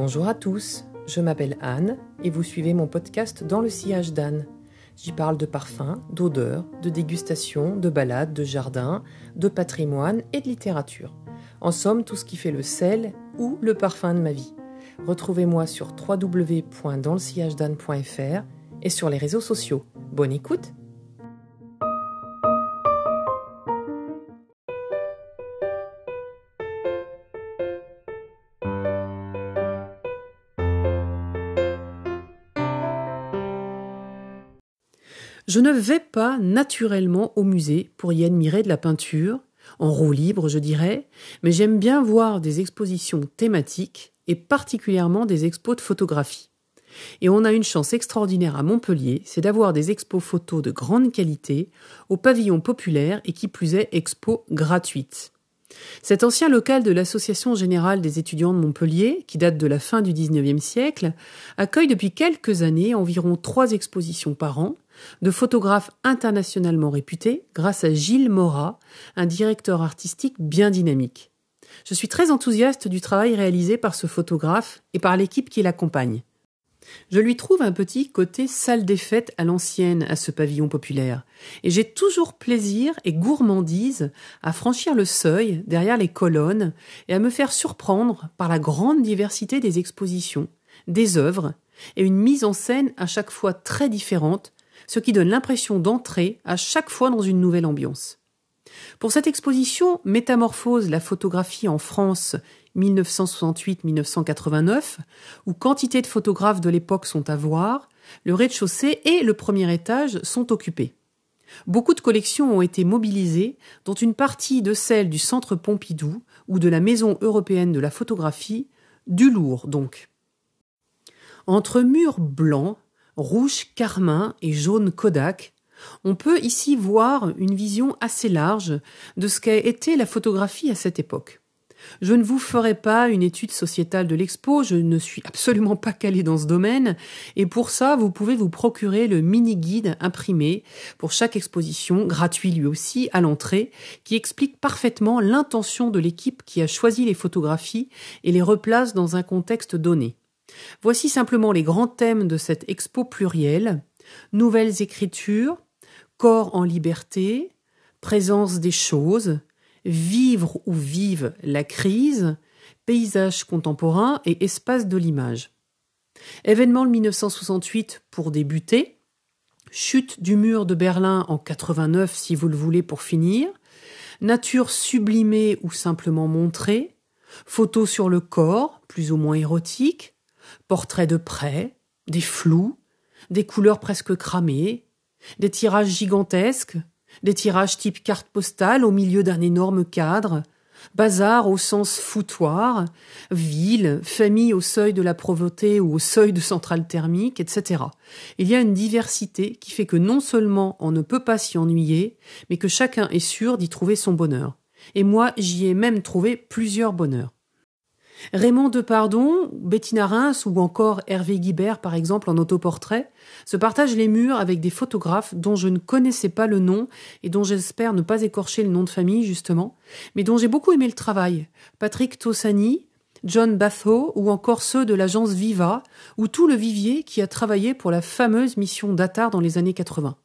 Bonjour à tous, je m'appelle Anne et vous suivez mon podcast Dans le sillage d'Anne. J'y parle de parfums, d'odeurs, de dégustation, de balades, de jardin, de patrimoine et de littérature. En somme, tout ce qui fait le sel ou le parfum de ma vie. Retrouvez-moi sur www.danslesillagedanne.fr et sur les réseaux sociaux. Bonne écoute Je ne vais pas naturellement au musée pour y admirer de la peinture, en roue libre je dirais, mais j'aime bien voir des expositions thématiques et particulièrement des expos de photographie. Et on a une chance extraordinaire à Montpellier, c'est d'avoir des expos photos de grande qualité au pavillon populaire et qui plus est expo gratuite. Cet ancien local de l'Association générale des étudiants de Montpellier, qui date de la fin du XIXe siècle, accueille depuis quelques années environ trois expositions par an, de photographes internationalement réputés grâce à Gilles Morat, un directeur artistique bien dynamique. Je suis très enthousiaste du travail réalisé par ce photographe et par l'équipe qui l'accompagne. Je lui trouve un petit côté salle des fêtes à l'ancienne à ce pavillon populaire, et j'ai toujours plaisir et gourmandise à franchir le seuil derrière les colonnes et à me faire surprendre par la grande diversité des expositions, des œuvres, et une mise en scène à chaque fois très différente ce qui donne l'impression d'entrer à chaque fois dans une nouvelle ambiance. Pour cette exposition Métamorphose la photographie en France 1968-1989, où quantité de photographes de l'époque sont à voir, le rez-de-chaussée et le premier étage sont occupés. Beaucoup de collections ont été mobilisées, dont une partie de celles du Centre Pompidou ou de la Maison européenne de la photographie, du lourd donc. Entre murs blancs, rouge carmin et jaune Kodak, on peut ici voir une vision assez large de ce qu'a été la photographie à cette époque. Je ne vous ferai pas une étude sociétale de l'expo, je ne suis absolument pas calé dans ce domaine, et pour ça, vous pouvez vous procurer le mini-guide imprimé pour chaque exposition, gratuit lui aussi, à l'entrée, qui explique parfaitement l'intention de l'équipe qui a choisi les photographies et les replace dans un contexte donné. Voici simplement les grands thèmes de cette expo plurielle nouvelles écritures, corps en liberté, présence des choses, vivre ou vive la crise, paysage contemporain et espace de l'image. Événement le 1968 pour débuter, chute du mur de Berlin en 89 si vous le voulez pour finir, nature sublimée ou simplement montrée, photos sur le corps, plus ou moins érotiques, portraits de près, des flous, des couleurs presque cramées, des tirages gigantesques, des tirages type carte postale au milieu d'un énorme cadre, bazar au sens foutoir, ville, famille au seuil de la pauvreté ou au seuil de centrale thermique, etc. Il y a une diversité qui fait que non seulement on ne peut pas s'y ennuyer, mais que chacun est sûr d'y trouver son bonheur. Et moi, j'y ai même trouvé plusieurs bonheurs. Raymond Depardon, Bettina Reims ou encore Hervé Guibert, par exemple, en autoportrait, se partagent les murs avec des photographes dont je ne connaissais pas le nom et dont j'espère ne pas écorcher le nom de famille, justement, mais dont j'ai beaucoup aimé le travail. Patrick Tossani, John Batho ou encore ceux de l'agence Viva ou tout le vivier qui a travaillé pour la fameuse mission Datar dans les années 80.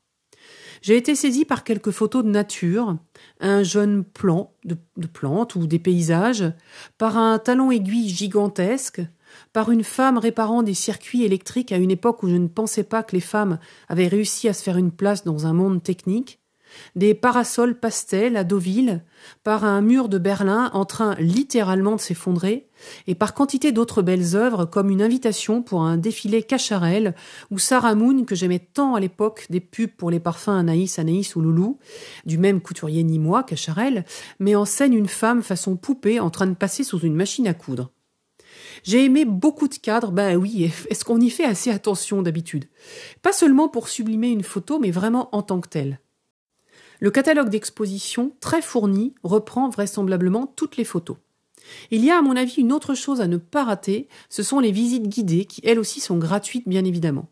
J'ai été saisi par quelques photos de nature, un jeune plan de, plantes ou des paysages, par un talon aiguille gigantesque, par une femme réparant des circuits électriques à une époque où je ne pensais pas que les femmes avaient réussi à se faire une place dans un monde technique, des parasols pastels à Deauville, par un mur de Berlin en train littéralement de s'effondrer, et par quantité d'autres belles œuvres comme une invitation pour un défilé Cacharel ou Sarah Moon que j'aimais tant à l'époque des pubs pour les parfums Anaïs, Anaïs ou Loulou, du même couturier ni moi, Cacharel, met en scène une femme façon poupée en train de passer sous une machine à coudre. J'ai aimé beaucoup de cadres, ben oui, est-ce qu'on y fait assez attention d'habitude? Pas seulement pour sublimer une photo, mais vraiment en tant que telle. Le catalogue d'exposition, très fourni, reprend vraisemblablement toutes les photos. Il y a à mon avis une autre chose à ne pas rater, ce sont les visites guidées qui elles aussi sont gratuites bien évidemment.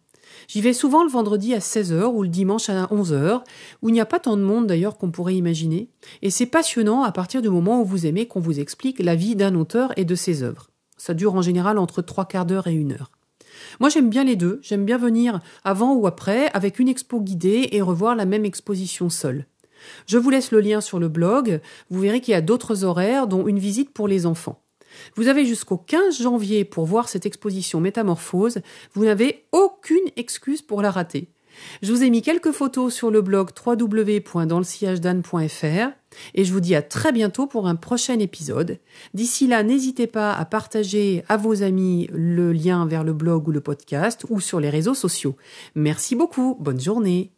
J'y vais souvent le vendredi à 16h ou le dimanche à 11h, où il n'y a pas tant de monde d'ailleurs qu'on pourrait imaginer, et c'est passionnant à partir du moment où vous aimez qu'on vous explique la vie d'un auteur et de ses œuvres. Ça dure en général entre trois quarts d'heure et une heure. Moi, j'aime bien les deux. J'aime bien venir avant ou après avec une expo guidée et revoir la même exposition seule. Je vous laisse le lien sur le blog. Vous verrez qu'il y a d'autres horaires, dont une visite pour les enfants. Vous avez jusqu'au 15 janvier pour voir cette exposition Métamorphose. Vous n'avez aucune excuse pour la rater. Je vous ai mis quelques photos sur le blog www.danslciagedan.fr et je vous dis à très bientôt pour un prochain épisode. D'ici là, n'hésitez pas à partager à vos amis le lien vers le blog ou le podcast ou sur les réseaux sociaux. Merci beaucoup, bonne journée.